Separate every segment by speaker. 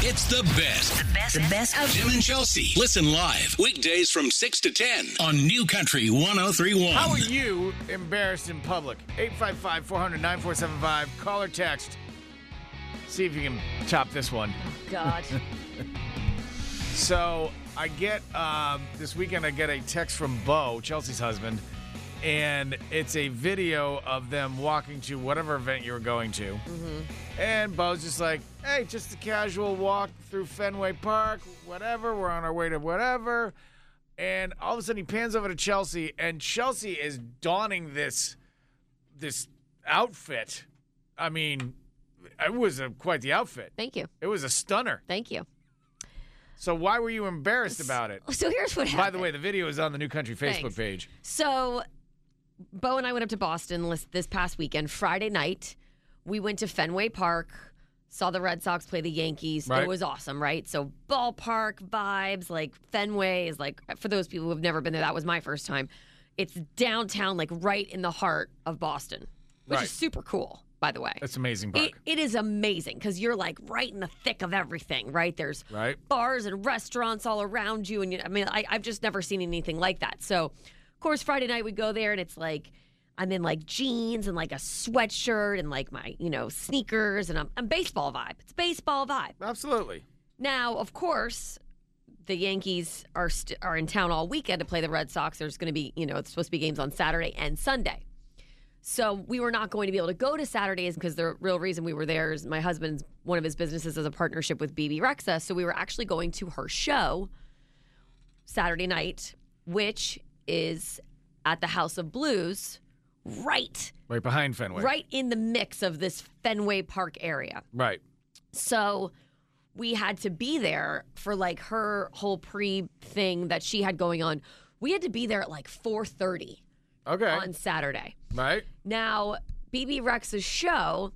Speaker 1: It's the best.
Speaker 2: The best, the best of
Speaker 1: Tim and Chelsea. Listen live weekdays from 6 to 10 on New Country 1031.
Speaker 3: How are you embarrassed in public? 855 400 9475. Call or text. See if you can top this one.
Speaker 4: God.
Speaker 3: So I get um, this weekend. I get a text from Bo, Chelsea's husband, and it's a video of them walking to whatever event you were going to. Mm-hmm. And Bo's just like, "Hey, just a casual walk through Fenway Park, whatever. We're on our way to whatever." And all of a sudden, he pans over to Chelsea, and Chelsea is donning this this outfit. I mean, it was a, quite the outfit.
Speaker 4: Thank you.
Speaker 3: It was a stunner.
Speaker 4: Thank you.
Speaker 3: So why were you embarrassed about it?
Speaker 4: So here's what happened.
Speaker 3: By the way, the video is on the New Country Facebook
Speaker 4: Thanks.
Speaker 3: page.
Speaker 4: So, Bo and I went up to Boston this past weekend, Friday night. We went to Fenway Park, saw the Red Sox play the Yankees.
Speaker 3: Right.
Speaker 4: It was awesome, right? So, ballpark vibes, like Fenway is like, for those people who have never been there, that was my first time. It's downtown, like right in the heart of Boston, which
Speaker 3: Right.
Speaker 4: is super cool, by the way.
Speaker 3: That's amazing.
Speaker 4: It, it is amazing because you're like right in the thick of everything, right? There's
Speaker 3: Right.
Speaker 4: bars and restaurants all around you. And you, I mean, I, I've just never seen anything like that. So, of course, Friday night we go there and it's like, I'm in like jeans and like a sweatshirt and like my, you know, sneakers and I'm, I'm baseball vibe. It's baseball vibe.
Speaker 3: Absolutely.
Speaker 4: Now, of course, the Yankees are st- are in town all weekend to play the Red Sox. There's going to be, you know, it's supposed to be games on Saturday and Sunday. So we were not going to be able to go to Saturdays because the real reason we were there is my husband's one of his businesses is a partnership with Bebe Rexha. So we were actually going to her show Saturday night, which is at the House of Blues, right,
Speaker 3: Right behind Fenway.
Speaker 4: right in the mix of this Fenway Park area.
Speaker 3: Right.
Speaker 4: So we had to be there for like her whole pre thing that she had going on. We had to be there at like 4:30
Speaker 3: Okay.
Speaker 4: on Saturday.
Speaker 3: right.
Speaker 4: Now, Bebe Rexha's show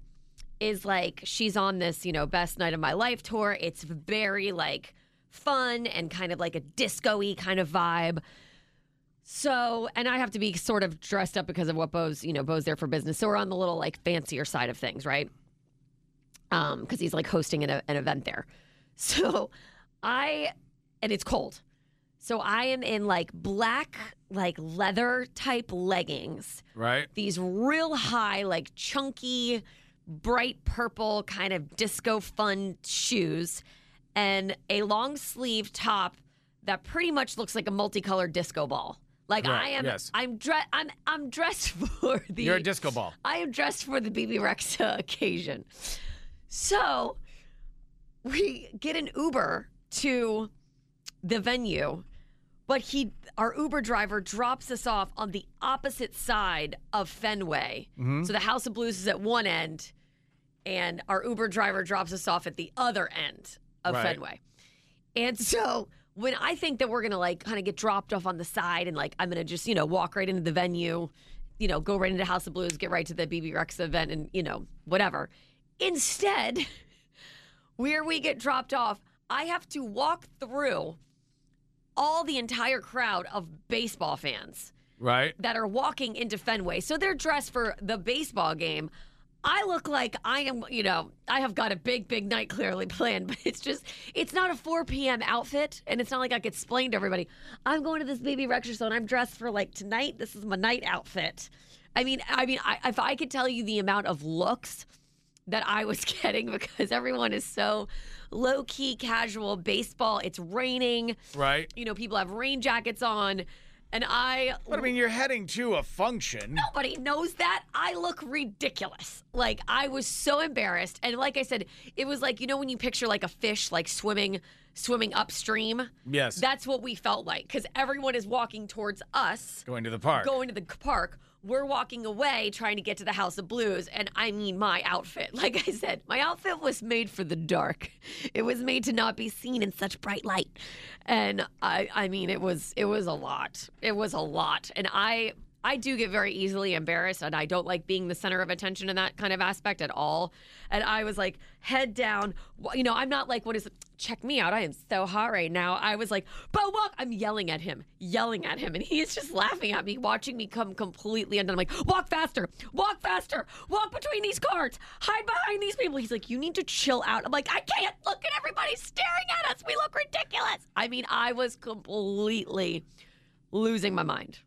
Speaker 4: is like she's on this, you know, best night of my life tour. It's very like fun and kind of like a disco-y kind of vibe. So, and I have to be sort of dressed up because of what Bo's, you know, Bo's there for business. So we're on the little like fancier side of things, right? Um, because he's like hosting an, an event there. So I, and it's cold. So I am in like black, like leather type leggings
Speaker 3: Right.
Speaker 4: these real high, like chunky, bright purple kind of disco fun shoes, and a long sleeve top that pretty much looks like a multicolored disco ball. Like
Speaker 3: Right,
Speaker 4: I am,
Speaker 3: yes.
Speaker 4: I'm dressed. I'm I'm dressed for the.
Speaker 3: You're a disco ball.
Speaker 4: I am dressed for the Bebe Rexha occasion. So we get an Uber to the venue, but he our Uber driver drops us off on the opposite side of Fenway. Mm-hmm. So the House of Blues is at one end, and our Uber driver drops us off at the other end of
Speaker 3: Right.
Speaker 4: Fenway. And so when I think that we're gonna like kind of get dropped off on the side and like I'm gonna just, you know, walk right into the venue, you know, go right into House of Blues, get right to the Bebe Rexha event and, you know, whatever. Instead, where we get dropped off, I have to walk through all the entire crowd of baseball fans
Speaker 3: Right.
Speaker 4: that are walking into Fenway. So they're dressed for the baseball game. I look like I am, you know, I have got a big, big night clearly planned, but it's just, it's not a 4 p.m. outfit. And it's not like I could explain to everybody, I'm going to this Bebe Rexha show and I'm dressed for like tonight. This is my night outfit. I mean, I mean, I, if I could tell you the amount of looks that I was getting because everyone is so low key, casual baseball. It's raining.
Speaker 3: Right.
Speaker 4: You know, people have rain jackets on. And I
Speaker 3: But I mean, you're heading to a function.
Speaker 4: nobody knows that. I look ridiculous. Like I was so embarrassed. And like I said, it was like, you know when you picture like a fish like swimming swimming upstream?
Speaker 3: Yes.
Speaker 4: That's what we felt like cuz everyone is walking towards us,
Speaker 3: going to the park.
Speaker 4: going to the park. We're walking away trying to get to the House of Blues and I mean my outfit. Like I said, my outfit was made for the dark. It was made to not be seen in such bright light. And I I mean it was it was a lot. It was a lot. And I I do get very easily embarrassed and I don't like being the center of attention in that kind of aspect at all. And I was like head down, you know, I'm not like what is check me out. I am so hot right now. I was like, "Bo, walk." I'm yelling at him, yelling at him and he is just laughing at me, watching me come completely undone. I'm like, "Walk faster. Walk faster. Walk between these carts, Hide behind these people." He's like, "You need to chill out." I'm like, "I can't. Look at everybody staring at us. We look ridiculous. I mean, I was completely losing my mind.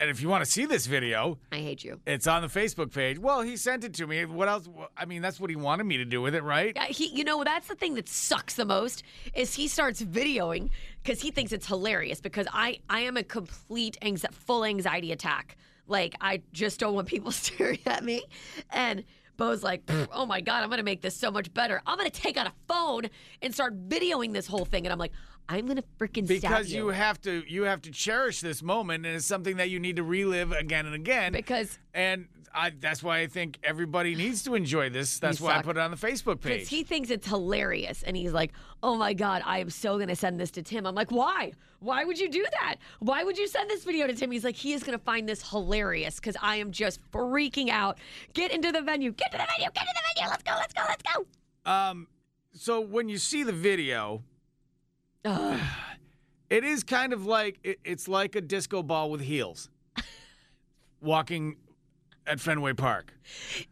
Speaker 3: And if you want to see this video,
Speaker 4: I hate you.
Speaker 3: it's on the Facebook page. Well, he sent it to me. What else? I mean, that's what he wanted me to do with it, right?
Speaker 4: Yeah, he, you know, that's the thing that sucks the most is he starts videoing because he thinks it's hilarious. Because I, I am a complete full anxiety attack. Like I just don't want people staring at me, and Bo's like, "Oh my god, I'm gonna make this so much better. I'm gonna take out a phone and start videoing this whole thing." And I'm like, "I'm gonna freaking stab
Speaker 3: Because
Speaker 4: you."
Speaker 3: you have to you have to cherish this moment, and it's something that you need to relive again and again.
Speaker 4: because
Speaker 3: and I, that's why I think everybody needs to enjoy this. That's why I put it on the Facebook page.
Speaker 4: Because
Speaker 3: page.
Speaker 4: he thinks it's hilarious. And he's like, oh my God, I am so going to send this to Tim. I'm like, why? Why would you do that? Why would you send this video to Tim? He's like, he is going to find this hilarious because I am just freaking out. Get into the venue. Get to the venue. Get to the venue. Let's go. Let's go. Let's go.
Speaker 3: um, so when you see the video,
Speaker 4: Ugh.
Speaker 3: it is kind of like it, it's like a disco ball with heels, walking at Fenway Park.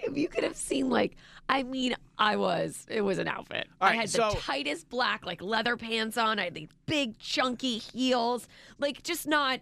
Speaker 4: if you could have seen, like, I mean, I was, it was an outfit.
Speaker 3: All
Speaker 4: I
Speaker 3: right,
Speaker 4: had
Speaker 3: so-
Speaker 4: the tightest black, like, leather pants on. I had these big, chunky heels. Like, just not.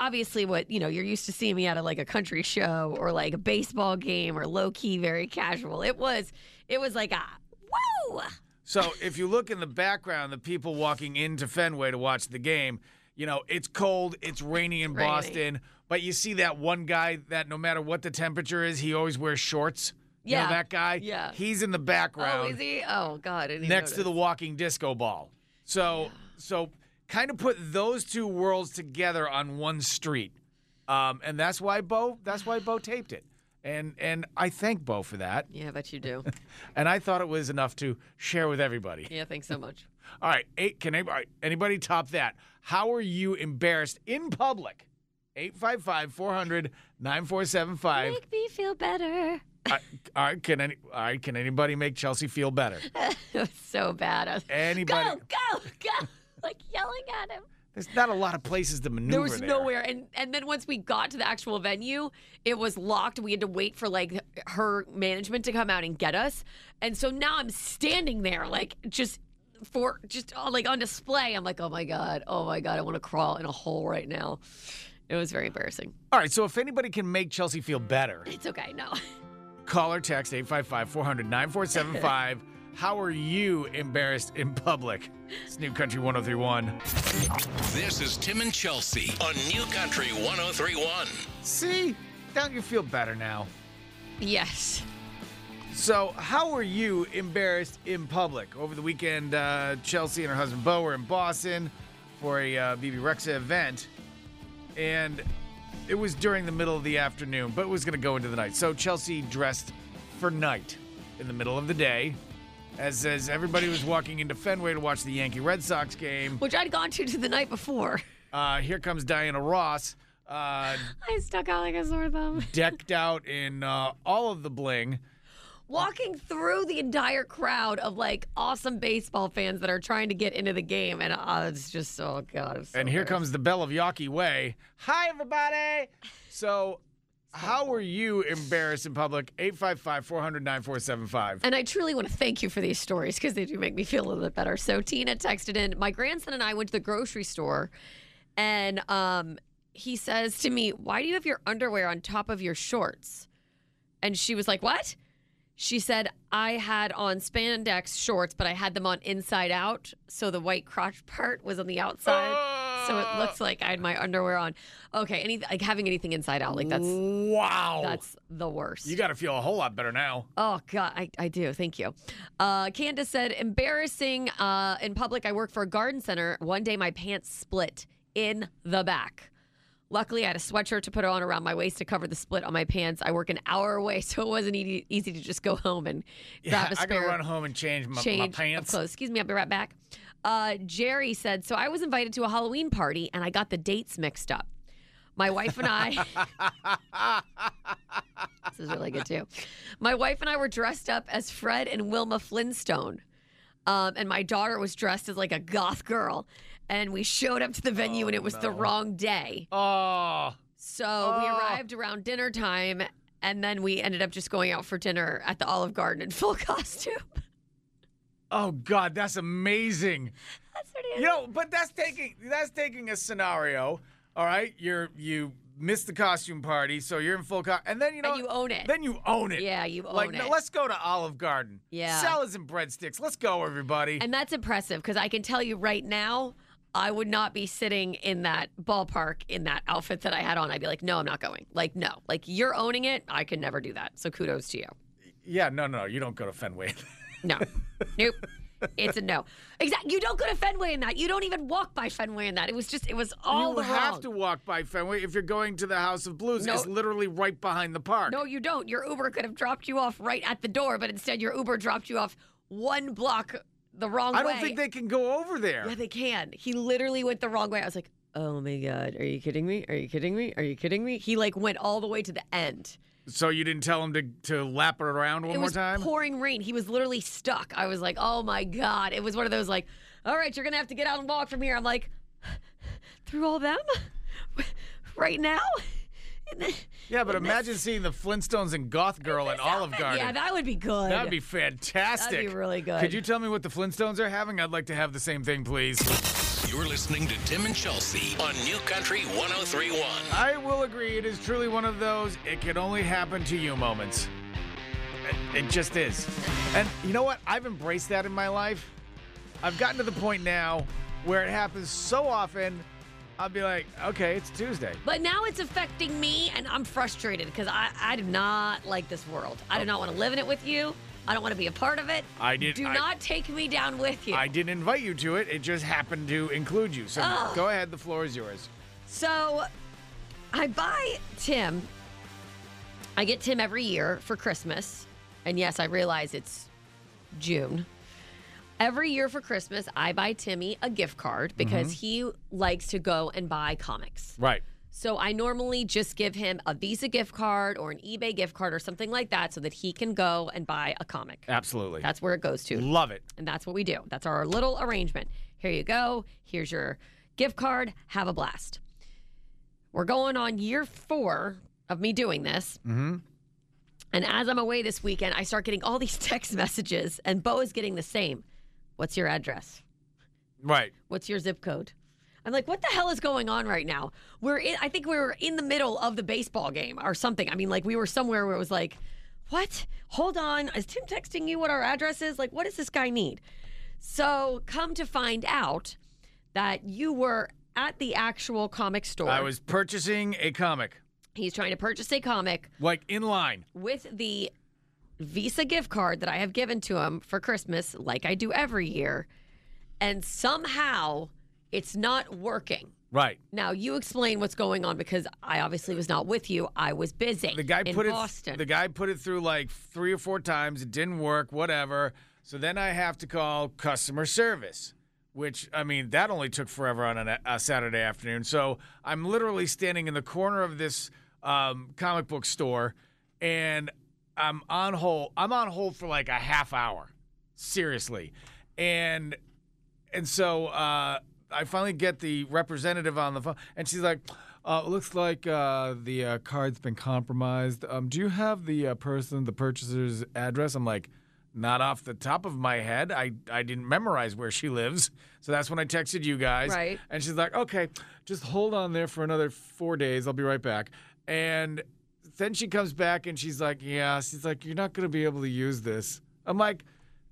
Speaker 4: Obviously, what you know, you're used to seeing me at a, like a country show or like a baseball game or low key, very casual. It was, it was like a whoa.
Speaker 3: So if you look in the background, the people walking into Fenway to watch the game, you know, it's cold, it's rainy in
Speaker 4: Rainy.
Speaker 3: Boston, but you see that one guy that no matter what the temperature is, he always wears shorts. You know
Speaker 4: Yeah.
Speaker 3: that guy?
Speaker 4: Yeah.
Speaker 3: He's in the background.
Speaker 4: Oh, is he? Oh God,
Speaker 3: next to the walking disco ball. So so kind of put those two worlds together on one street. Um, and that's why Bo that's why Bo taped it. And and I thank Bo for that.
Speaker 4: Yeah, I bet you do.
Speaker 3: And I thought it was enough to share with everybody.
Speaker 4: Yeah, thanks so much.
Speaker 3: All right, eight. Can anybody, anybody top that? How are you embarrassed in public? 855 400 9475.
Speaker 4: Make me feel better.
Speaker 3: All right, can any, all right, can anybody make Chelsea feel better?
Speaker 4: it was so bad. I was,
Speaker 3: Anybody?
Speaker 4: go, go, go! Like yelling at him.
Speaker 3: There's not a lot of places to maneuver
Speaker 4: There was
Speaker 3: there.
Speaker 4: nowhere, and and then once we got to the actual venue, it was locked. We had to wait for like her management to come out and get us, and so now I'm standing there like just for just uh, like on display. I'm like, oh my god, oh my god, I want to crawl in a hole right now. It was very embarrassing.
Speaker 3: All right, so if anybody can make Chelsea feel better,
Speaker 4: It's okay, no.
Speaker 3: call or text 855 400 9475. How are you embarrassed in public? It's New Country 1031.
Speaker 1: This is Tim and Chelsea on New Country 1031.
Speaker 3: See? Don't you feel better now?
Speaker 4: Yes.
Speaker 3: So, how were you embarrassed in public? Over the weekend, uh, Chelsea and her husband Bo were in Boston for a uh, Bebe Rexha event, and it was during the middle of the afternoon, but it was going to go into the night. So, Chelsea dressed for night in the middle of the day, as as everybody was walking into Fenway to watch the Yankee Red Sox game.
Speaker 4: Which I'd gone to to the night before.
Speaker 3: Uh, here comes Diana Ross, uh,
Speaker 4: I stuck out like a sore thumb.
Speaker 3: decked out in uh, all of the bling.
Speaker 4: walking through the entire crowd of like awesome baseball fans that are trying to get into the game, and uh, it's just oh god. so
Speaker 3: And here comes the belle of Yawkey Way. Hi, everybody. So, how were you embarrassed in public? 855 400 9475.
Speaker 4: And I truly want to thank you for these stories because they do make me feel a little bit better. So Tina texted in, my grandson and I went to the grocery store, and um, he says to me, "Why do you have your underwear on top of your shorts?" And she was like, "What?" She said, "I had on spandex shorts, but I had them on inside out, so the white crotch part was on the outside, so it looks like I had my underwear on." Okay, any like having anything inside out, like that's
Speaker 3: wow.
Speaker 4: that's the worst.
Speaker 3: you got to feel a whole lot better now.
Speaker 4: Oh God, I, I do. Thank you. Uh, Candace said, embarrassing uh, in public. I work for a garden center. One day my pants split in the back. Luckily, I had a sweatshirt to put on around my waist to cover the split on my pants. I work an hour away, so it wasn't easy, easy to just go home and
Speaker 3: Yeah,
Speaker 4: grab a
Speaker 3: I
Speaker 4: spare
Speaker 3: got to run home and change my, my
Speaker 4: change of
Speaker 3: pants.
Speaker 4: clothes. Excuse me, I'll be right back. Uh, Jerry said, so I was invited to a Halloween party and I got the dates mixed up. My wife and I. this is really good too. My wife and I were dressed up as Fred and Wilma Flintstone. Um, and my daughter was dressed as like a goth girl. And we showed up to the venue and it oh, was the wrong day.
Speaker 3: Oh,
Speaker 4: So we
Speaker 3: Oh.
Speaker 4: arrived around dinner time and then we ended up just going out for dinner at the Olive Garden in full costume.
Speaker 3: oh God, that's amazing.
Speaker 4: That's in.
Speaker 3: You know, but that's taking that's taking a scenario. All right, you're you missed the costume party, so you're in full co- and then you know
Speaker 4: And you own it.
Speaker 3: Then you own it.
Speaker 4: Yeah, you own
Speaker 3: like,
Speaker 4: it.
Speaker 3: no, let's go to Olive Garden.
Speaker 4: Yeah.
Speaker 3: salads and breadsticks. Let's go, everybody.
Speaker 4: And that's impressive because I can tell you right now, I would not be sitting in that ballpark in that outfit that I had on. I'd be like, no, I'm not going. Like, no. Like, you're owning it. I could never do that. So kudos to you.
Speaker 3: yeah, no, no, you don't go to Fenway.
Speaker 4: No. nope. It's a no. Exactly. You don't go to Fenway in that. You don't even walk by Fenway in that. It was just, it was all
Speaker 3: you have
Speaker 4: wrong.
Speaker 3: to walk by Fenway if you're going to the House of Blues.
Speaker 4: No.
Speaker 3: It's literally right behind the park.
Speaker 4: No, you don't. Your Uber could have dropped you off right at the door, but instead your Uber dropped you off one block the wrong way.
Speaker 3: I don't think they can go over there.
Speaker 4: Yeah, they can. He literally went the wrong way. I was like, oh my God, are you kidding me? Are you kidding me? Are you kidding me? He like went all the way to the end.
Speaker 3: So you didn't tell him to to lap it around one
Speaker 4: it
Speaker 3: more
Speaker 4: was
Speaker 3: time?
Speaker 4: pouring rain. He was literally stuck. I was like, oh my God. It was one of those like, all right, you're going to have to get out and walk from here. I'm like, through all them? right now?
Speaker 3: yeah, but imagine seeing the Flintstones and Goth Girl at Olive Garden.
Speaker 4: Yeah, that would be good.
Speaker 3: That'd be fantastic.
Speaker 4: That'd be really good.
Speaker 3: Could you tell me what the Flintstones are having? I'd like to have the same thing, please.
Speaker 1: You're listening to Tim and Chelsea on New Country 1031.
Speaker 3: I will agree, it is truly one of those it can only happen to you moments. It, it just is. And you know what? I've embraced that in my life. I've gotten to the point now where it happens so often, I'll be like, okay, it's Tuesday.
Speaker 4: But now it's affecting me, and I'm frustrated because I, I do not like this world. I do not want to live in it with you. I don't want to be a part of it.
Speaker 3: I did-
Speaker 4: Do
Speaker 3: I-
Speaker 4: not take me down with you.
Speaker 3: I didn't invite you to it, it just happened to include you. So go ahead, the floor is yours.
Speaker 4: So I buy Tim. I get Tim every year for Christmas. And yes, I realize it's June. Every year for Christmas, I buy Timmy a gift card because he likes to go and buy comics.
Speaker 3: Right.
Speaker 4: So I normally just give him a Visa gift card or an eBay gift card or something like that so that he can go and buy a comic.
Speaker 3: Absolutely.
Speaker 4: That's where it goes to.
Speaker 3: Love it.
Speaker 4: And that's what we do. That's our little arrangement. Here you go. Here's your gift card. Have a blast. We're going on year four of me doing this.
Speaker 3: Mm-hmm.
Speaker 4: And as I'm away this weekend, I start getting all these text messages, and Bo is getting the same. What's your address?
Speaker 3: Right.
Speaker 4: What's your zip code? I'm like, what the hell is going on right now? We're in, I think we were in the middle of the baseball game or something. I mean, like we were somewhere where it was like, what? Hold on. Is Tim texting you what our address is? Like, what does this guy need? So come to find out that you were at the actual comic store.
Speaker 3: I was purchasing a comic,
Speaker 4: He's trying to purchase a comic
Speaker 3: like in line.
Speaker 4: with the Visa gift card that I have given to him for Christmas, like I do every year. And somehow it's not working.
Speaker 3: Right.
Speaker 4: Now you explain what's going on because I obviously was not with you. I was busy.
Speaker 3: The guy
Speaker 4: in
Speaker 3: put it. The guy put it through like three or four times. It didn't work. Whatever. So then I have to call customer service, which I mean that only took forever on a, a Saturday afternoon. So I'm literally standing in the corner of this um, comic book store, and I'm on hold. I'm on hold for like a half hour, seriously, and and so uh, I finally get the representative on the phone, and she's like, uh, "Looks like uh, the uh, card's been compromised. Um, do you have the uh, person, the purchaser's address?" I'm like, "Not off the top of my head. I I didn't memorize where she lives, so that's when I texted you guys.
Speaker 4: Right.
Speaker 3: And she's like, "Okay, just hold on there for another four days. I'll be right back." And then she comes back and she's like, "Yeah." She's like, "You're not going to be able to use this." I'm like.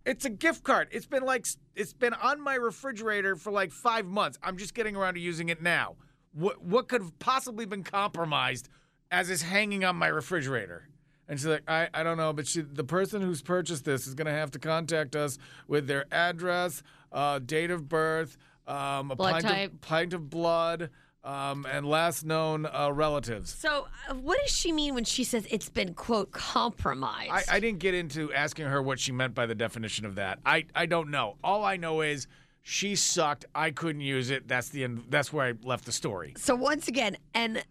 Speaker 3: It's a gift card. It's been like it's been on my refrigerator for like five months. I'm just getting around to using it now. What what could have possibly been compromised as it's hanging on my refrigerator? And she's like, I, I don't know, but she, the person who's purchased this is going to have to contact us with their address, uh, date of birth, um, a
Speaker 4: Blood
Speaker 3: pint
Speaker 4: type.
Speaker 3: of, pint of blood, um, and last known uh, relatives.
Speaker 4: so uh, what does she mean when she says it's been quote compromised?
Speaker 3: I, I didn't get into asking her what she meant by the definition of that. I, I don't know. All I know is she sucked. I couldn't use it. That's the end. That's where I left the story.
Speaker 4: So once again, and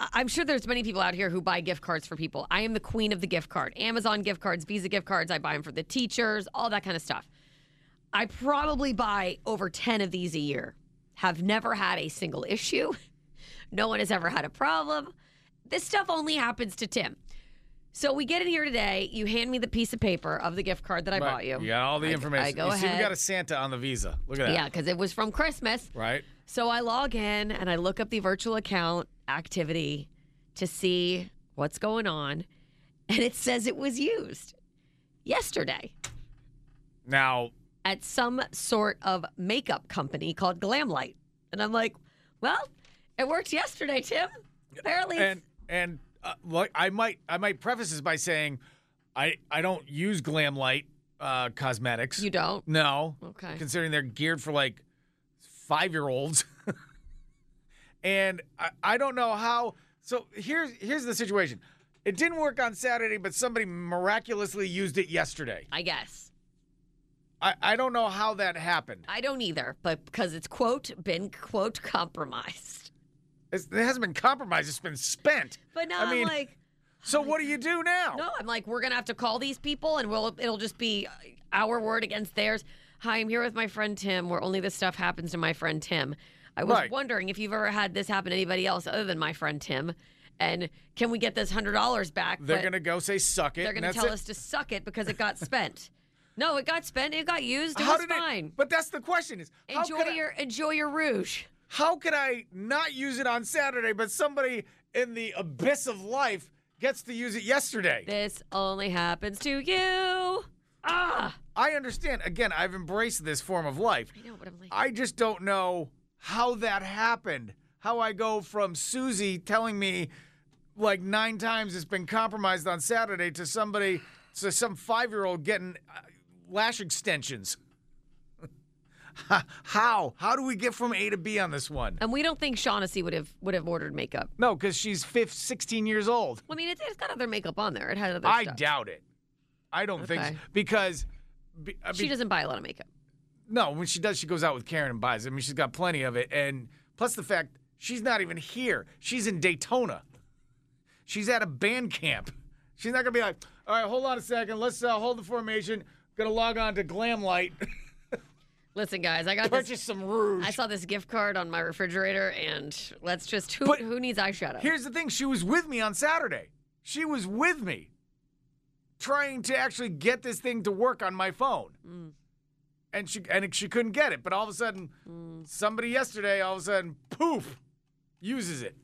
Speaker 4: I- I'm sure there's many people out here who buy gift cards for people. I am the queen of the gift card. Amazon gift cards, Visa gift cards. I buy them for the teachers, all that kind of stuff. I probably buy over 10 of these a year. Have never had a single issue. No one has ever had a problem. This stuff only happens to Tim. So we get in here today. You hand me the piece of paper of the gift card that I
Speaker 3: Right.
Speaker 4: bought you.
Speaker 3: You got all the
Speaker 4: I-
Speaker 3: information.
Speaker 4: I go
Speaker 3: you
Speaker 4: ahead.
Speaker 3: see, we got a Santa on the Visa. Look at that.
Speaker 4: yeah, because it was from Christmas.
Speaker 3: Right?
Speaker 4: So I log in and I look up the virtual account activity to see what's going on. And it says it was used yesterday
Speaker 3: Now,
Speaker 4: at some sort of makeup company called Glamlight. And I'm like, well, it worked yesterday, Tim. Apparently,
Speaker 3: and and uh, like I might I might preface this by saying I I don't use glam light uh, cosmetics.
Speaker 4: you don't.
Speaker 3: no.
Speaker 4: Okay.
Speaker 3: Considering they're geared for like five year olds. and I, I don't know how so here's here's the situation. It didn't work on Saturday, but somebody miraculously used it yesterday.
Speaker 4: I guess.
Speaker 3: I, I don't know how that happened.
Speaker 4: I don't either, but because it's, quote, been, quote, compromised.
Speaker 3: It's, it hasn't been compromised, it's been spent.
Speaker 4: But now
Speaker 3: I
Speaker 4: I
Speaker 3: mean,
Speaker 4: am like,
Speaker 3: So what do you do now?
Speaker 4: No, I'm like, we're gonna have to call these people, and we'll it'll just be our word against theirs. Hi, I'm here with my friend Tim, where only this stuff happens to my friend Tim. I was
Speaker 3: Right.
Speaker 4: wondering if you've ever had this happen to anybody else other than my friend Tim, and can we get this hundred dollars back?
Speaker 3: They're
Speaker 4: But
Speaker 3: gonna go say suck it.
Speaker 4: they're gonna tell
Speaker 3: it.
Speaker 4: us to suck it because it got spent. no, it got spent. It got used. It
Speaker 3: how
Speaker 4: was fine.
Speaker 3: it? But that's the question: is
Speaker 4: enjoy
Speaker 3: could I-
Speaker 4: your enjoy your rouge.
Speaker 3: how could I not use it on Saturday, but somebody in the abyss of life gets to use it yesterday?
Speaker 4: This only happens to you. Ah,
Speaker 3: I understand. Again, I've embraced this form of life.
Speaker 4: I know, but I'm like,
Speaker 3: I just don't know how that happened. How I go from Susie telling me like nine times it's been compromised on Saturday to somebody, to some five year old getting uh, lash extensions. how? How do we get from A to B on this one?
Speaker 4: and we don't think Shaughnessy would have would have ordered makeup.
Speaker 3: No, because she's fifth, 16 years old.
Speaker 4: I mean, it's, it's got other makeup on there. It had other
Speaker 3: I
Speaker 4: stuff.
Speaker 3: doubt it. I don't think so.
Speaker 4: Okay.
Speaker 3: because be, I
Speaker 4: She
Speaker 3: mean,
Speaker 4: doesn't buy a lot of makeup.
Speaker 3: no. When she does, she goes out with Karen and buys. it. I mean, she's got plenty of it, and plus the fact she's not even here. She's in Daytona. She's at a band camp. She's not gonna be like, all right, hold on a second. Let's uh, hold the formation. Gonna log on to Glamlight,
Speaker 4: Listen, guys, I got
Speaker 3: purchase
Speaker 4: this.
Speaker 3: some rouge.
Speaker 4: I saw this gift card on my refrigerator, and let's just who
Speaker 3: But
Speaker 4: who needs eyeshadow?
Speaker 3: Here's the thing: she was with me on Saturday. She was with me, trying to actually get this thing to work on my phone, mm. and she and she couldn't get it. But all of a sudden, mm. somebody yesterday, all of a sudden, poof, uses it.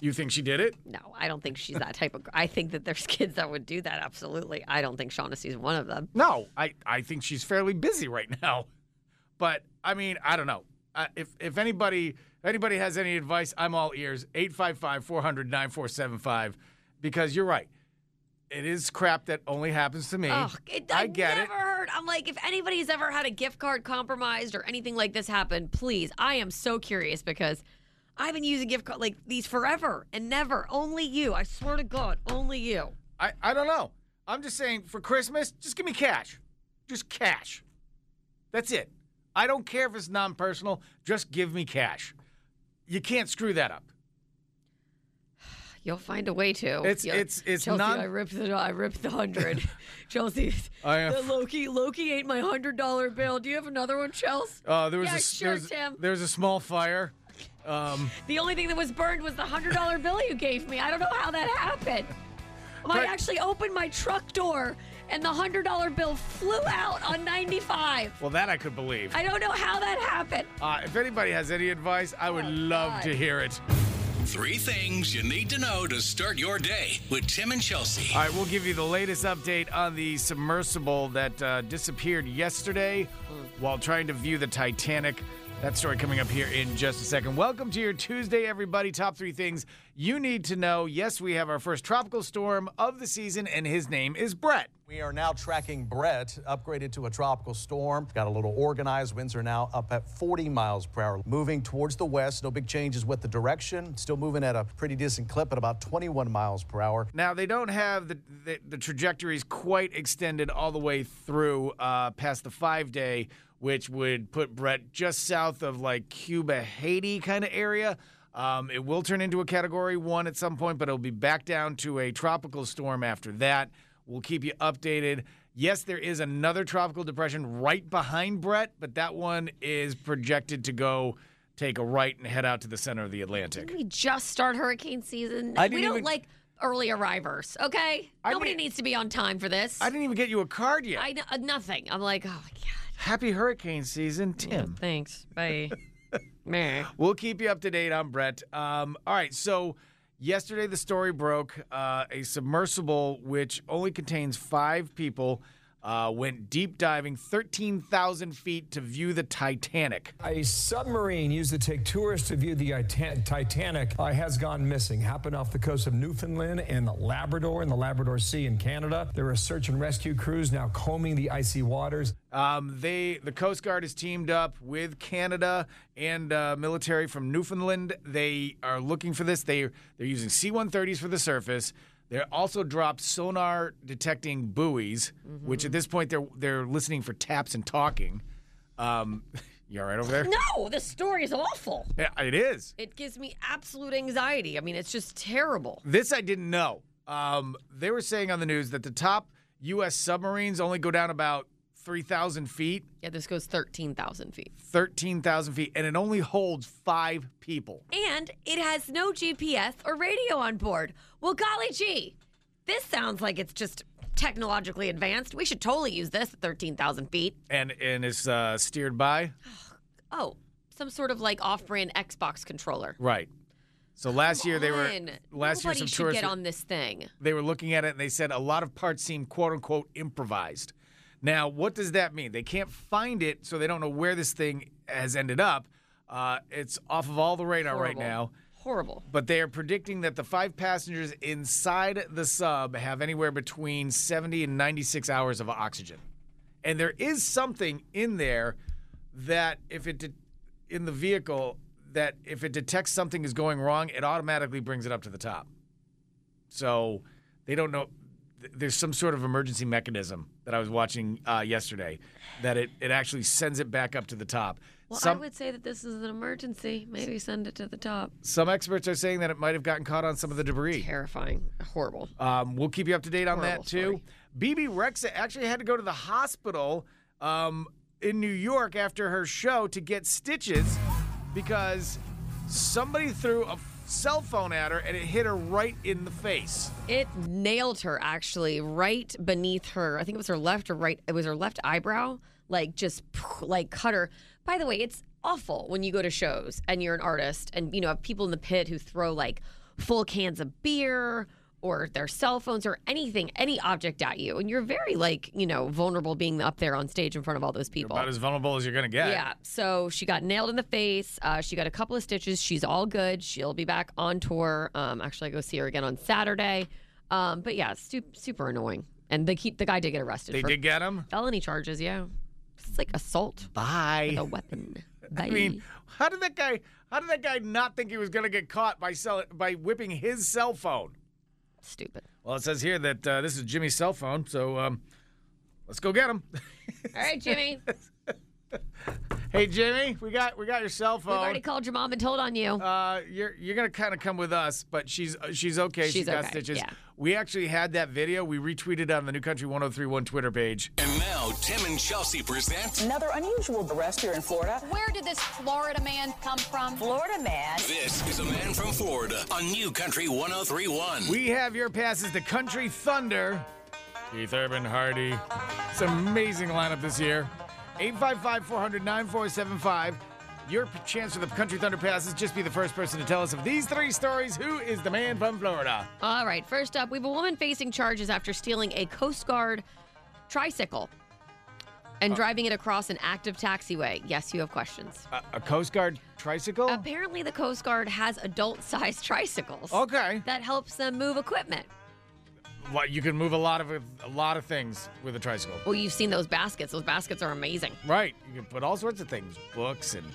Speaker 3: You think she did it?
Speaker 4: No, I don't think she's that type of. I think that there's kids that would do that. Absolutely. I don't think Shaughnessy's one of them.
Speaker 3: No, I I think she's fairly busy right now. But I mean, I don't know. Uh, if if anybody if anybody has any advice, I'm all ears. 855-400-9475 because you're right. It is crap that only happens to me.
Speaker 4: Oh, it,
Speaker 3: I
Speaker 4: I've
Speaker 3: get
Speaker 4: never
Speaker 3: it.
Speaker 4: heard. I'm like, if anybody's ever had a gift card compromised or anything like this happen, please. I am so curious because I've been using gift card like these forever and never. Only you. I swear to God, only you.
Speaker 3: I, I don't know. I'm just saying for Christmas, just give me cash. Just cash. That's it. I don't care if it's non personal, just give me cash. You can't screw that up.
Speaker 4: You'll find a way to.
Speaker 3: It's-
Speaker 4: You'll-
Speaker 3: it's- it's
Speaker 4: Chelsea.
Speaker 3: non-
Speaker 4: I ripped the I ripped the hundred. Chelsea,
Speaker 3: I am-
Speaker 4: the Loki Loki ate my hundred dollar bill. Do you have another one, Chelsea?
Speaker 3: Uh, there was
Speaker 4: Yeah,
Speaker 3: a,
Speaker 4: sure, Tim.
Speaker 3: there's a small fire. Um,
Speaker 4: The only thing that was burned was the hundred dollar bill you gave me. I don't know how that happened. I actually opened my truck door and the hundred dollar bill flew out on ninety five.
Speaker 3: well, that I could believe.
Speaker 4: I don't know how that happened.
Speaker 3: Uh, if anybody has any advice, I would love
Speaker 4: Oh, God.
Speaker 3: to hear it.
Speaker 1: Three things you need to know to start your day with Tim and Chelsea.
Speaker 3: All right, we'll give you the latest update on the submersible that uh, disappeared yesterday while trying to view the Titanic. That story coming up here in just a second. Welcome to your Tuesday, everybody. Top three things you need to know. Yes, we have our first tropical storm of the season, and his name is Brett.
Speaker 2: We are now tracking Brett, upgraded to a tropical storm. Got a little organized. Winds are now up at 40 miles per hour. Moving towards the west. No big changes with the direction. Still moving at a pretty decent clip at about 21 miles per hour.
Speaker 3: Now they don't have the the, the trajectories quite extended all the way through uh, past the five day, which would put Brett just south of like Cuba, Haiti kind of area. Um, it will turn into a Category One at some point, but it'll be back down to a tropical storm after that. We'll keep you updated. Yes, there is another tropical depression right behind Brett, but that one is projected to go take a right and head out to the center of the Atlantic.
Speaker 4: We just start hurricane season. We don't
Speaker 2: even-
Speaker 4: like early arrivers. Okay,
Speaker 3: I
Speaker 4: nobody needs to be on time for this.
Speaker 3: I didn't even get you a card yet.
Speaker 4: I uh, nothing. I'm like, oh my god.
Speaker 3: Happy hurricane season, Tim.
Speaker 4: Thanks. Bye. Meh.
Speaker 3: We'll keep you up to date on Brett. Um, all right, so yesterday the story broke. Uh, a submersible which only contains five people uh, went deep diving 13,000 feet to view the Titanic.
Speaker 5: A submarine used to take tourists to view the Titan- Titanic uh, has gone missing. Happened off the coast of Newfoundland and Labrador in the Labrador Sea in Canada. There are search and rescue crews now combing the icy waters.
Speaker 3: Um, they the Coast Guard has teamed up with Canada and uh, military from Newfoundland. They are looking for this. They they're using C-130s for the surface. They also dropped sonar detecting buoys, which at this point they're they're listening for taps and talking. Um, you all right over there?
Speaker 4: No, this story is awful.
Speaker 3: Yeah, it is.
Speaker 4: It gives me absolute anxiety. I mean, it's just terrible.
Speaker 3: This I didn't know. Um, they were saying on the news that the top U.S. submarines only go down about 3,000 feet,
Speaker 4: Yeah, this goes 13,000 feet.
Speaker 3: 13,000 feet, and it only holds five people.
Speaker 4: And it has no GPS or radio on board. Well, golly gee, this sounds like it's just technologically advanced. We should totally use this at 13,000 feet.
Speaker 3: And and it's uh, steered by
Speaker 4: Oh, some sort of like off brand Xbox controller.
Speaker 3: right. So last year they were
Speaker 4: Fun.
Speaker 3: last year some
Speaker 4: should
Speaker 3: tourists
Speaker 4: get
Speaker 3: were-
Speaker 4: on this thing.
Speaker 3: they were looking at it and they said a lot of parts seem quote unquote improvised. Now, what does that mean? They can't find it, so they don't know where this thing has ended up. Uh, it's off of all the radar right now.
Speaker 4: Horrible.
Speaker 3: But they are predicting that the five passengers inside the sub have anywhere between 70 and 96 hours of oxygen. And there is something in there that if it de- in the vehicle that if it detects something is going wrong, it automatically brings it up to the top. So they don't know. Th- There's some sort of emergency mechanism that I was watching uh, yesterday that it, it actually sends it back up to the top.
Speaker 4: Well,
Speaker 3: some,
Speaker 4: I would say that this is an emergency. Maybe send it to the top.
Speaker 3: some experts are saying that it might have gotten caught on some of the debris.
Speaker 4: Terrifying. Horrible.
Speaker 3: Um, we'll keep you up to date on
Speaker 4: Horrible
Speaker 3: that too. Bebe Rexha actually had to go to the hospital um, in New York after her show to get stitches because somebody threw a cell phone at her and it hit her right in the face.
Speaker 4: It nailed her actually right beneath her. I think it was her left or right. It was her left eyebrow. Like just like cut her. By the way, it's awful when you go to shows and you're an artist and you know have people in the pit who throw like full cans of beer or their cell phones or anything, any object at you, and you're very like you know vulnerable being up there on stage in front of all those people.
Speaker 3: About as vulnerable as you're gonna get.
Speaker 4: Yeah. So she got nailed in the face. Uh, she got a couple of stitches. She's all good. She'll be back on tour. Um, actually, I go see her again on Saturday. Um, but yeah, super, super annoying. And they keep the guy did get arrested
Speaker 3: They did get him.
Speaker 4: felony charges. Yeah, it's like assault
Speaker 3: Bye.
Speaker 4: a weapon. Bye.
Speaker 3: I mean, how did that guy? How did that guy not think he was gonna get caught by sell, by whipping his cell phone?
Speaker 4: Stupid.
Speaker 3: Well, it says here that uh, this is Jimmy's cell phone, so um, let's go get him.
Speaker 4: All right, Jimmy.
Speaker 3: hey, Jimmy, we got we got your cell phone.
Speaker 4: We've already called your mom and told on you.
Speaker 3: Uh, you're you're gonna kind of come with us, but she's uh, she's okay. she's
Speaker 4: She's
Speaker 3: got
Speaker 4: okay,
Speaker 3: stitches.
Speaker 4: yeah.
Speaker 3: We actually had that video. We retweeted it on the New Country 1031 Twitter page.
Speaker 1: And now, Tim and Chelsea present
Speaker 6: Another unusual arrest here in Florida.
Speaker 7: Where did this Florida man come from?
Speaker 6: Florida man
Speaker 1: This is a Man from Florida on New Country 1031.
Speaker 3: We have your passes to Country Thunder. Keith Urban, Hardy. It's an amazing lineup this year. 855 400 9475. Your chance for the Country Thunder passes. Just be the first person to tell us of these three stories. Who is the man from Florida?
Speaker 4: All right. First up, we have a woman facing charges after stealing a Coast Guard tricycle and uh. driving it across an active taxiway. Yes, you have questions.
Speaker 3: A, a Coast Guard tricycle?
Speaker 4: Apparently, the Coast Guard has adult-sized tricycles
Speaker 3: Okay.
Speaker 4: that helps them move equipment.
Speaker 3: Well, you can move a lot of a lot of things with a tricycle.
Speaker 4: Well, you've seen those baskets. Those baskets are amazing.
Speaker 3: Right. You can put all sorts of things, books and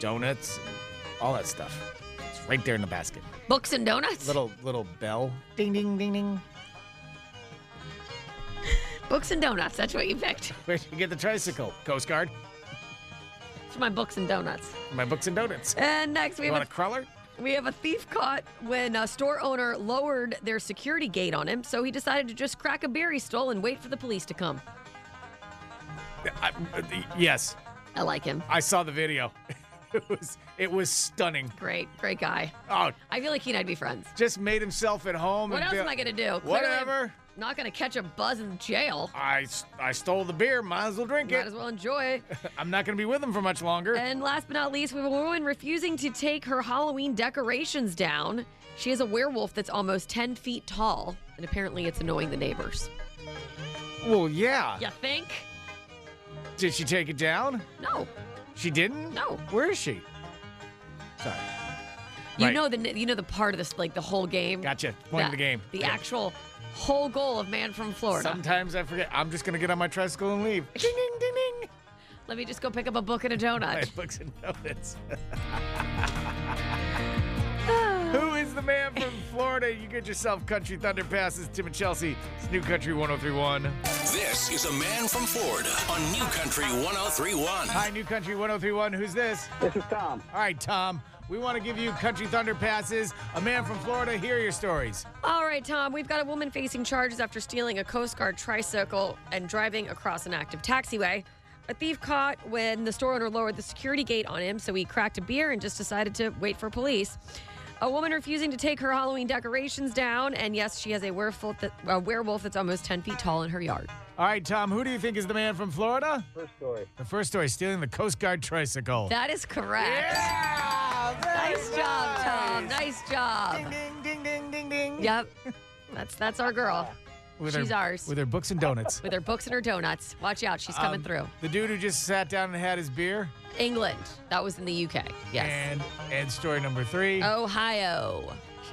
Speaker 3: donuts, and all that stuff. It's right there in the basket.
Speaker 4: Books and donuts.
Speaker 3: Little little bell. Ding ding ding ding.
Speaker 4: Books and donuts. That's what you picked
Speaker 3: Where'd you get the tricycle? Coast Guard.
Speaker 4: for my books and donuts.
Speaker 3: My books and donuts.
Speaker 4: And next, we
Speaker 3: You
Speaker 4: have
Speaker 3: want
Speaker 4: a
Speaker 3: a cruller?
Speaker 4: We have a thief caught when a store owner lowered their security gate on him, so he decided to just crack a beer he stole and wait for the police to come.
Speaker 3: I, yes,
Speaker 4: I like him.
Speaker 3: I saw the video. It was it was stunning.
Speaker 4: Great, great guy.
Speaker 3: Oh,
Speaker 4: I feel like he and I'd be friends.
Speaker 3: just made himself at home.
Speaker 4: What else am I gonna do? Clearly,
Speaker 3: Whatever.
Speaker 4: Not gonna catch a buzz in jail.
Speaker 3: I, I stole the beer. Might as well drink
Speaker 4: Might
Speaker 3: it.
Speaker 4: as well enjoy.
Speaker 3: I'm not going to be with him for much longer.
Speaker 4: and last but not least, we have a woman refusing to take her Halloween decorations down. She has a werewolf that's almost 10 feet tall, and apparently it's annoying the neighbors.
Speaker 3: well, yeah.
Speaker 4: You think?
Speaker 3: Did she take it down?
Speaker 4: No.
Speaker 3: She didn't.
Speaker 4: No.
Speaker 3: Where is she? Sorry.
Speaker 4: You
Speaker 3: Right.
Speaker 4: know the you know the part of this like the whole game.
Speaker 3: Gotcha. Point of the game.
Speaker 4: The
Speaker 3: Yeah.
Speaker 4: actual whole goal of Man from Florida.
Speaker 3: Sometimes I forget. I'm just going to get on my tricycle and leave. ding, ding, ding, ding.
Speaker 4: Let me just go pick up a book and a donut.
Speaker 3: My books and notice. Who is the man from Florida? You get yourself Country Thunder passes. Tim and Chelsea. It's New Country 1031.
Speaker 1: This is a man from Florida on New Country 1031.
Speaker 3: Hi, New Country 1031. Who's this?
Speaker 8: This is Tom.
Speaker 3: All right, Tom. We want to give you Country Thunder passes. A man from Florida. hear your stories.
Speaker 4: All right, Tom, we've got a woman facing charges after stealing a Coast Guard tricycle and driving across an active taxiway. A thief caught when the store owner lowered the security gate on him, so he cracked a beer and just decided to wait for police. A woman refusing to take her Halloween decorations down, and yes, she has a werewolf, that, a werewolf that's almost 10 feet tall in her yard.
Speaker 3: All right, Tom. Who do you think is the man from Florida?
Speaker 8: First story.
Speaker 3: The first story stealing the Coast Guard tricycle.
Speaker 4: That is correct.
Speaker 3: yeah! Very
Speaker 4: Nice job, Tom.
Speaker 3: nice.
Speaker 4: Nice job.
Speaker 3: Ding, ding, ding, ding, ding, ding.
Speaker 4: Yep. That's that's our girl.
Speaker 3: With
Speaker 4: She's
Speaker 3: her,
Speaker 4: ours.
Speaker 3: With her books and donuts.
Speaker 4: With her books and her donuts. Watch out, she's coming
Speaker 3: Um,
Speaker 4: through.
Speaker 3: The dude who just sat down and had his beer.
Speaker 4: England. That was in the UK. Yes.
Speaker 3: And and story number three.
Speaker 4: Ohio.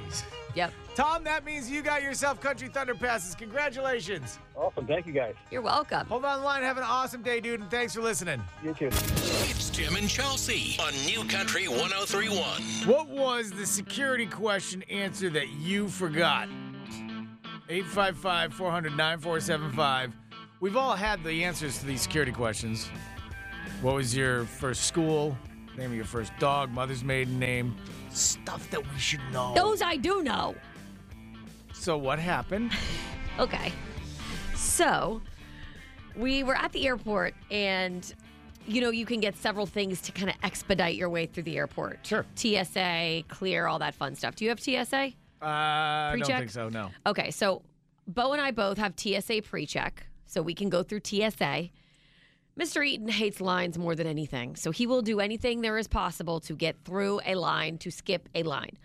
Speaker 3: Jeez.
Speaker 4: Yep.
Speaker 3: Tom, that means you got yourself Country Thunder passes. Congratulations.
Speaker 8: Awesome. Thank you, guys.
Speaker 4: You're welcome.
Speaker 3: Hold on the line. Have an awesome day, dude, and thanks for listening.
Speaker 8: You too.
Speaker 1: It's Tim and Chelsea on New Country 1031.
Speaker 3: What was the security question answer that you forgot? 855 400 9475. We've all had the answers to these security questions. What was your first school? Name of your first dog, mother's maiden name, stuff that we should know.
Speaker 4: Those I do know.
Speaker 3: So, what happened?
Speaker 4: Okay. So, we were at the airport and you know, you can get several things to kind of expedite your way through the airport.
Speaker 3: Sure.
Speaker 4: TSA, clear, all that fun stuff. Do you have TSA?
Speaker 3: Uh, I don't
Speaker 4: Pre-check?
Speaker 3: think so, no.
Speaker 4: Okay, so Bo and I both have TSA pre check, so we can go through TSA. Mr. Eaton hates lines more than anything, so he will do anything there is possible to get through a line, to skip a line.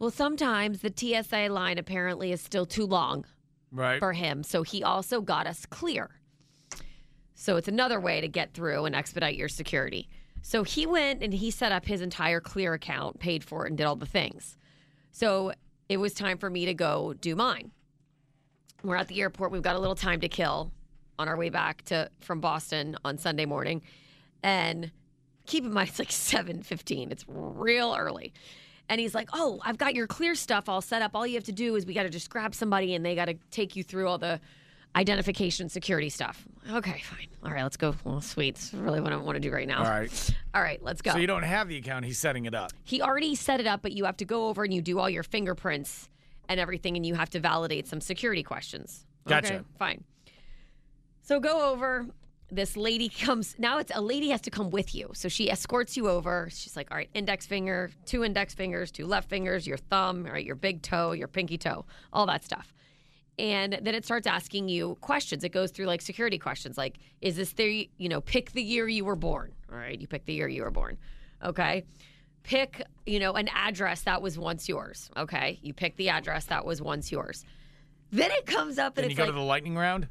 Speaker 4: Well, sometimes the TSA line apparently is still too long
Speaker 3: Right.
Speaker 4: for him, so he also got us clear. So it's another way to get through and expedite your security. So he went and he set up his entire clear account, paid for it, and did all the things. So it was time for me to go do mine. We're at the airport. We've got a little time to kill on our way back to from Boston on Sunday morning. And keep in mind it's like 7:15. It's real early. And he's like, "Oh, I've got your clear stuff all set up. All you have to do is we got to just grab somebody and they got to take you through all the identification security stuff." Okay, fine. All right, let's go. Well, sweet. It's really what I want to do right now.
Speaker 3: All right.
Speaker 4: All right, let's go
Speaker 3: So, you don't have the account, he's setting it up.
Speaker 4: he already set it up, but you have to go over and you do all your fingerprints and everything, and you have to validate some security questions.
Speaker 3: Gotcha.
Speaker 4: Okay, fine. So go over. This lady comes. Now it's a lady has to come with you. So she escorts you over. She's like, all right, index finger, two index fingers, two left fingers, your thumb, all right, your big toe, your pinky toe, all that stuff. And then it starts asking you questions. It goes through like security questions, like, is this the, you know, pick the year you were born. All right, you pick the year you were born. Okay. Pick, you know, an address that was once yours. Okay. You pick the address that was once yours. Then it comes up and
Speaker 3: Then you
Speaker 4: it's
Speaker 3: go
Speaker 4: like,
Speaker 3: to the lightning round?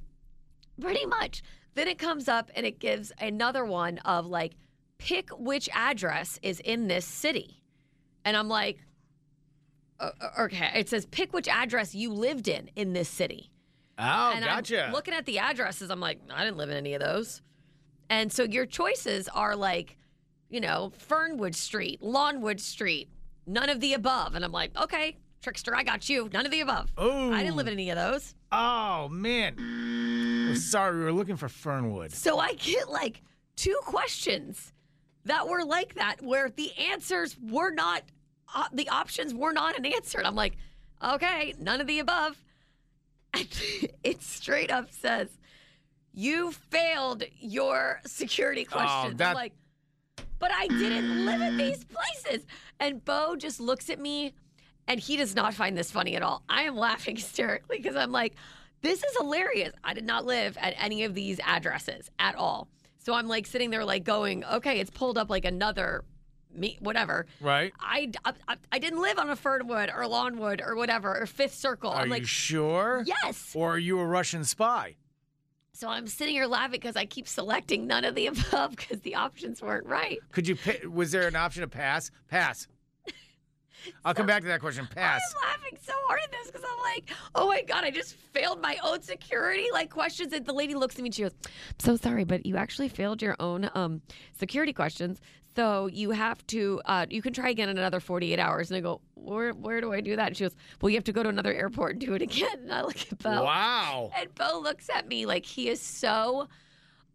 Speaker 4: Pretty much. Then it comes up and it gives another one of like, pick which address is in this city. And I'm like, "Uh, uh, okay. It says pick which address you lived in in this city.
Speaker 3: Oh,
Speaker 4: and
Speaker 3: gotcha.
Speaker 4: I'm looking at the addresses. I'm like, I didn't live in any of those. And so your choices are like, you know, Fernwood Street, Lawnwood Street, none of the above. And I'm like, okay, trickster, I got you. None of the above.
Speaker 3: Ooh.
Speaker 4: I didn't live in any of those.
Speaker 3: Oh, man. We're sorry, we were looking for Fernwood.
Speaker 4: So I get like two questions that were like that, where the answers were not, uh, the options were not an answer. And I'm like, okay, none of the above. And it straight up says, you failed your security questions.
Speaker 3: that-
Speaker 4: I'm like, but I didn't live in these places. And Bo just looks at me and he does not find this funny at all. I am laughing hysterically because I'm like, this is hilarious. I did not live at any of these addresses at all. So I'm like sitting there, like going, okay, it's pulled up like another me, whatever.
Speaker 3: Right.
Speaker 4: I, I, I didn't live on a Fernwood or Lawnwood or whatever or Fifth Circle.
Speaker 3: Are
Speaker 4: I'm like,
Speaker 3: you sure?
Speaker 4: yes.
Speaker 3: Or are you a Russian spy?
Speaker 4: So I'm sitting here laughing because I keep selecting none of the above because the options weren't right.
Speaker 3: Could you? Was there an option to pass? Pass. I'll come back to that question. Pass.
Speaker 4: I'm laughing so hard at this because I'm like, oh my God, I just failed my own security like questions. And the lady looks at me and she goes, I'm so sorry, but you actually failed your own um, security questions. So you have to, uh, you can try again in another 48 hours. And I go, where, where do I do that? And she goes, well, you have to go to another airport and do it again. And I look at Bo.
Speaker 3: Wow.
Speaker 4: And Bo looks at me like he is so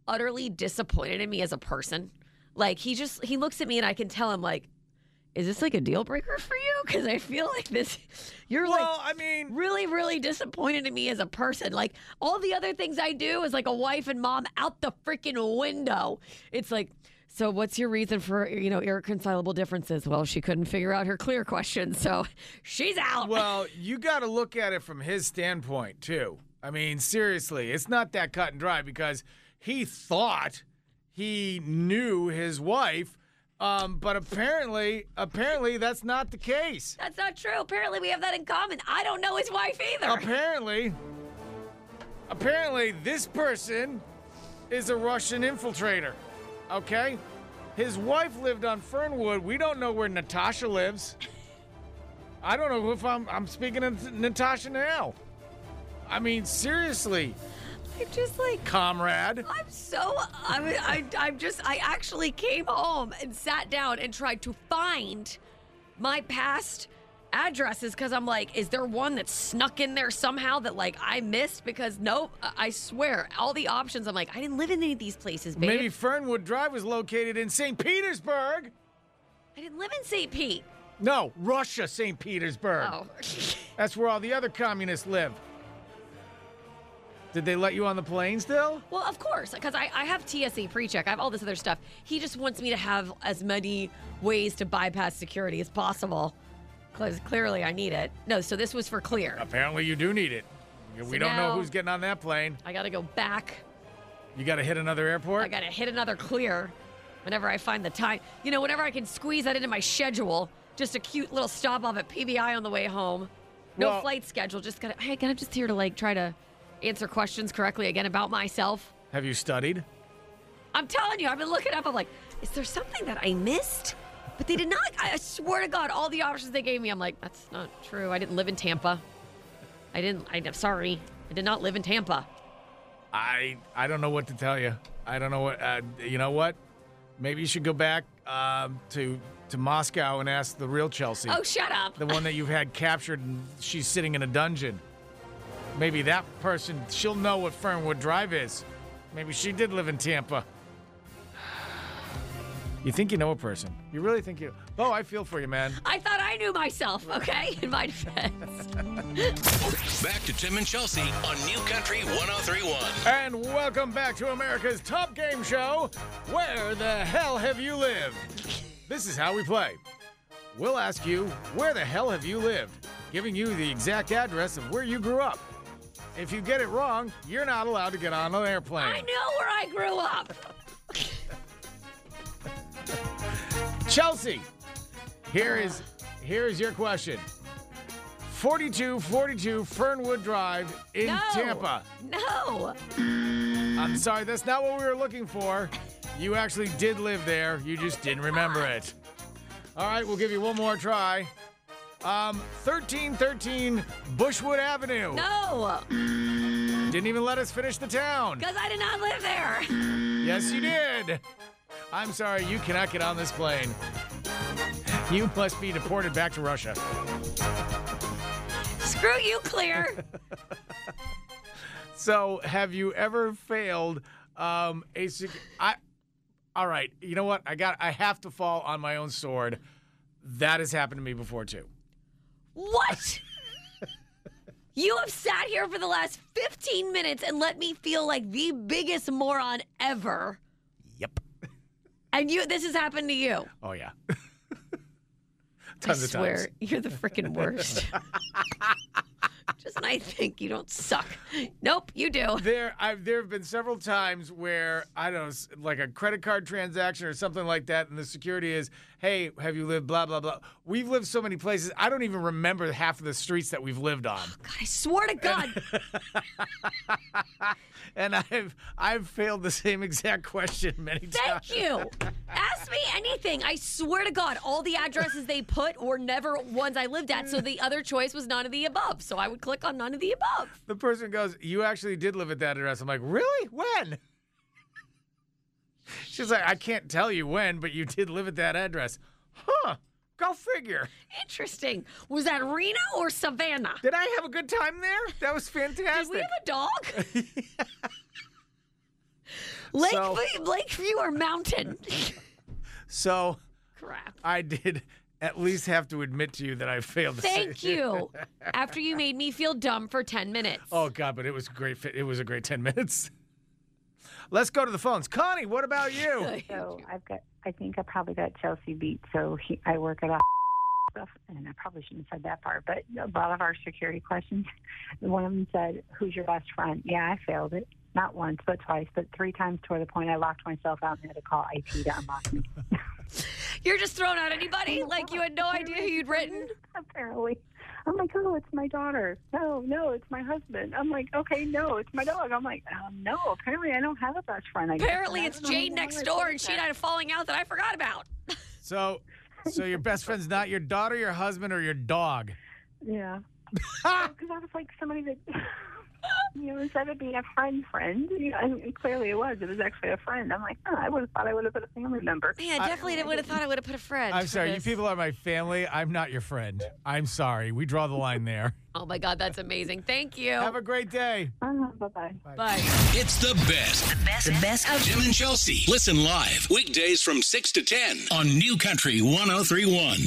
Speaker 4: utterly disappointed in me as a person. Like he just he looks at me and I can tell him like, is this like a deal breaker for you? Because I feel like this, you're
Speaker 3: Well,
Speaker 4: like
Speaker 3: I mean,
Speaker 4: really really disappointed in me as a person. Like all the other things I do as like a wife and mom out the freaking window. It's like. So what's your reason for you know irreconcilable differences? Well, she couldn't figure out her clear question, so she's out.
Speaker 3: well, you got to look at it from his standpoint too. I mean, seriously, it's not that cut and dry because he thought he knew his wife, um, but apparently, apparently that's not the case.
Speaker 4: That's not true. Apparently, we have that in common. I don't know his wife either.
Speaker 3: Apparently, apparently, this person is a Russian infiltrator. Okay, his wife lived on Fernwood. We don't know where Natasha lives. I don't know if I'm I'm speaking of Natasha now. I mean, seriously,
Speaker 4: I'm just like
Speaker 3: comrade.
Speaker 4: I'm so I mean, I I'm just I actually came home and sat down and tried to find my past addresses because I'm like, is there one that snuck in there somehow that like I missed? Because nope, I- I swear, all the options. I'm like, I didn't live in any of these places, babe.
Speaker 3: Maybe Fernwood Drive was located in St. Petersburg.
Speaker 4: I didn't live in St. Pete.
Speaker 3: No, Russia, St. Petersburg.
Speaker 4: Oh,
Speaker 3: That's where all the other communists live. Did they let you on the plane still?
Speaker 4: well, of course, because I, I have TSA pre-check. I have all this other stuff. He just wants me to have as many ways to bypass security as possible. Because clearly I need it. No, so this was for clear.
Speaker 3: Apparently, you do need it. We
Speaker 4: So
Speaker 3: don't know
Speaker 4: now-
Speaker 3: who's getting on that plane.
Speaker 4: I got to go back.
Speaker 3: You got to hit another airport.
Speaker 4: I got to hit another clear whenever I find the time. You know, whenever I can squeeze that into my schedule. Just a cute little stop off at PBI on the way home. No
Speaker 3: Well-
Speaker 4: flight schedule. Just got to, hey, I'm just here to like try to answer questions correctly again about myself.
Speaker 3: Have you studied?
Speaker 4: I'm telling you, I've been looking up. I'm like, is there something that I missed? But they did not. I swear to God, all the options they gave me, I'm like, that's not true. I didn't live in Tampa. I didn't. I, I'm sorry. I did not live in Tampa.
Speaker 3: I I don't know what to tell you. I don't know what. Uh, you know what? Maybe you should go back um, to to Moscow and ask the real Chelsea,
Speaker 4: Oh, shut up.
Speaker 3: the one that you've had captured and she's sitting in a dungeon. Maybe that person, she'll know what Fernwood Drive is. Maybe she did live in Tampa. You think you know a person? You really think you? Oh, I feel for you, man.
Speaker 4: I thought I knew myself, okay? In my defense.
Speaker 1: Back to Tim and Chelsea on New Country 1031.
Speaker 3: And welcome back to America's Top Game Show. Where the hell have you lived? This is how we play. We'll ask you, where the hell have you lived? Giving you the exact address of where you grew up. If you get it wrong, you're not allowed to get on an airplane.
Speaker 4: I know where I grew up.
Speaker 3: Chelsea, here is here is your question. 4242 Fernwood Drive in
Speaker 4: no.
Speaker 3: Tampa.
Speaker 4: No.
Speaker 3: I'm sorry, that's not what we were looking for. You actually did live there. You just didn't remember it. All right, we'll give you one more try. Um, 1313 Bushwood Avenue.
Speaker 4: No.
Speaker 3: Didn't even let us finish the town.
Speaker 4: Because I did not live there.
Speaker 3: Yes, you did. I'm sorry, you cannot get on this plane. You must be deported back to Russia.
Speaker 4: Screw you, Clear.
Speaker 3: So, have you ever failed um, a sec- I All right, you know what? I got I have to fall on my own sword. That has happened to me before too.
Speaker 4: What? You have sat here for the last 15 minutes and let me feel like the biggest moron ever.
Speaker 3: Yep.
Speaker 4: And you, this has happened to you.
Speaker 3: Oh yeah.
Speaker 4: I
Speaker 3: Tons of
Speaker 4: swear,
Speaker 3: times.
Speaker 4: you're the freaking worst. Just when I think you don't suck. Nope, you do.
Speaker 3: There, I've there have been several times where I don't know, like a credit card transaction or something like that, and the security is, "Hey, have you lived blah blah blah?" We've lived so many places, I don't even remember half of the streets that we've lived on, oh,
Speaker 4: God, I swear to God.
Speaker 3: and I've I've failed the same exact question many times.
Speaker 4: Thank you. Ask me anything. I swear to God, all the addresses they put were never ones I lived at. So the other choice was none of the above. So I would click on none of the above.
Speaker 3: The person goes, "You actually did live at that address." I'm like, "Really? When?" She's like, "I can't tell you when, but you did live at that address." Huh? Go figure.
Speaker 4: Interesting. Was that Reno or Savannah?
Speaker 3: Did I have a good time there? That was fantastic.
Speaker 4: Did we have a dog? Lakeview, Lakeview or Mountain?
Speaker 3: so
Speaker 4: Crap.
Speaker 3: I did at least have to admit to you that I failed.
Speaker 4: Thank you. After you made me feel dumb for 10 minutes.
Speaker 3: Oh God, but it was great. It was a great ten minutes. Let's go to the phones. Connie, what about you?
Speaker 8: So I've got, I think I probably got Chelsea beat. So he, I work at a stuff, and I probably shouldn't have said that part, but a lot of our security questions, one of them said, "Who's your best friend?" Yeah, I failed it. Not once, but twice, but three times toward the point I locked myself out and had to call IT to unlock me.
Speaker 4: You're just throwing out anybody? Like you had no idea who you'd written?
Speaker 8: Apparently. I'm like, oh, it's my daughter. No, no, it's my husband. I'm like, okay, no, it's my dog. I'm like, um, no, apparently I don't have a best friend. I.
Speaker 4: Apparently
Speaker 8: I
Speaker 4: it's
Speaker 8: don't
Speaker 4: Jade next door and she and I had a falling out that I forgot about.
Speaker 3: So, so your best friend's not your daughter, your husband, or your dog?
Speaker 8: Yeah. Because I was like somebody that, you know, instead of being a friend, friend, you know, and clearly it was. It was actually a friend. I'm like, oh, I would have thought I would have put a family member.
Speaker 4: Yeah, definitely I, would have thought I would have put a friend.
Speaker 3: I'm
Speaker 4: for
Speaker 3: sorry. You people are my family. I'm not your friend. I'm sorry. We draw the line there.
Speaker 4: Oh my God, that's amazing. Thank you.
Speaker 3: Have a great day.
Speaker 8: Uh, bye bye.
Speaker 4: Bye.
Speaker 1: It's the best. The best. The best of Tim and Chelsea. Listen live weekdays from 6 to 10 on New Country 1031.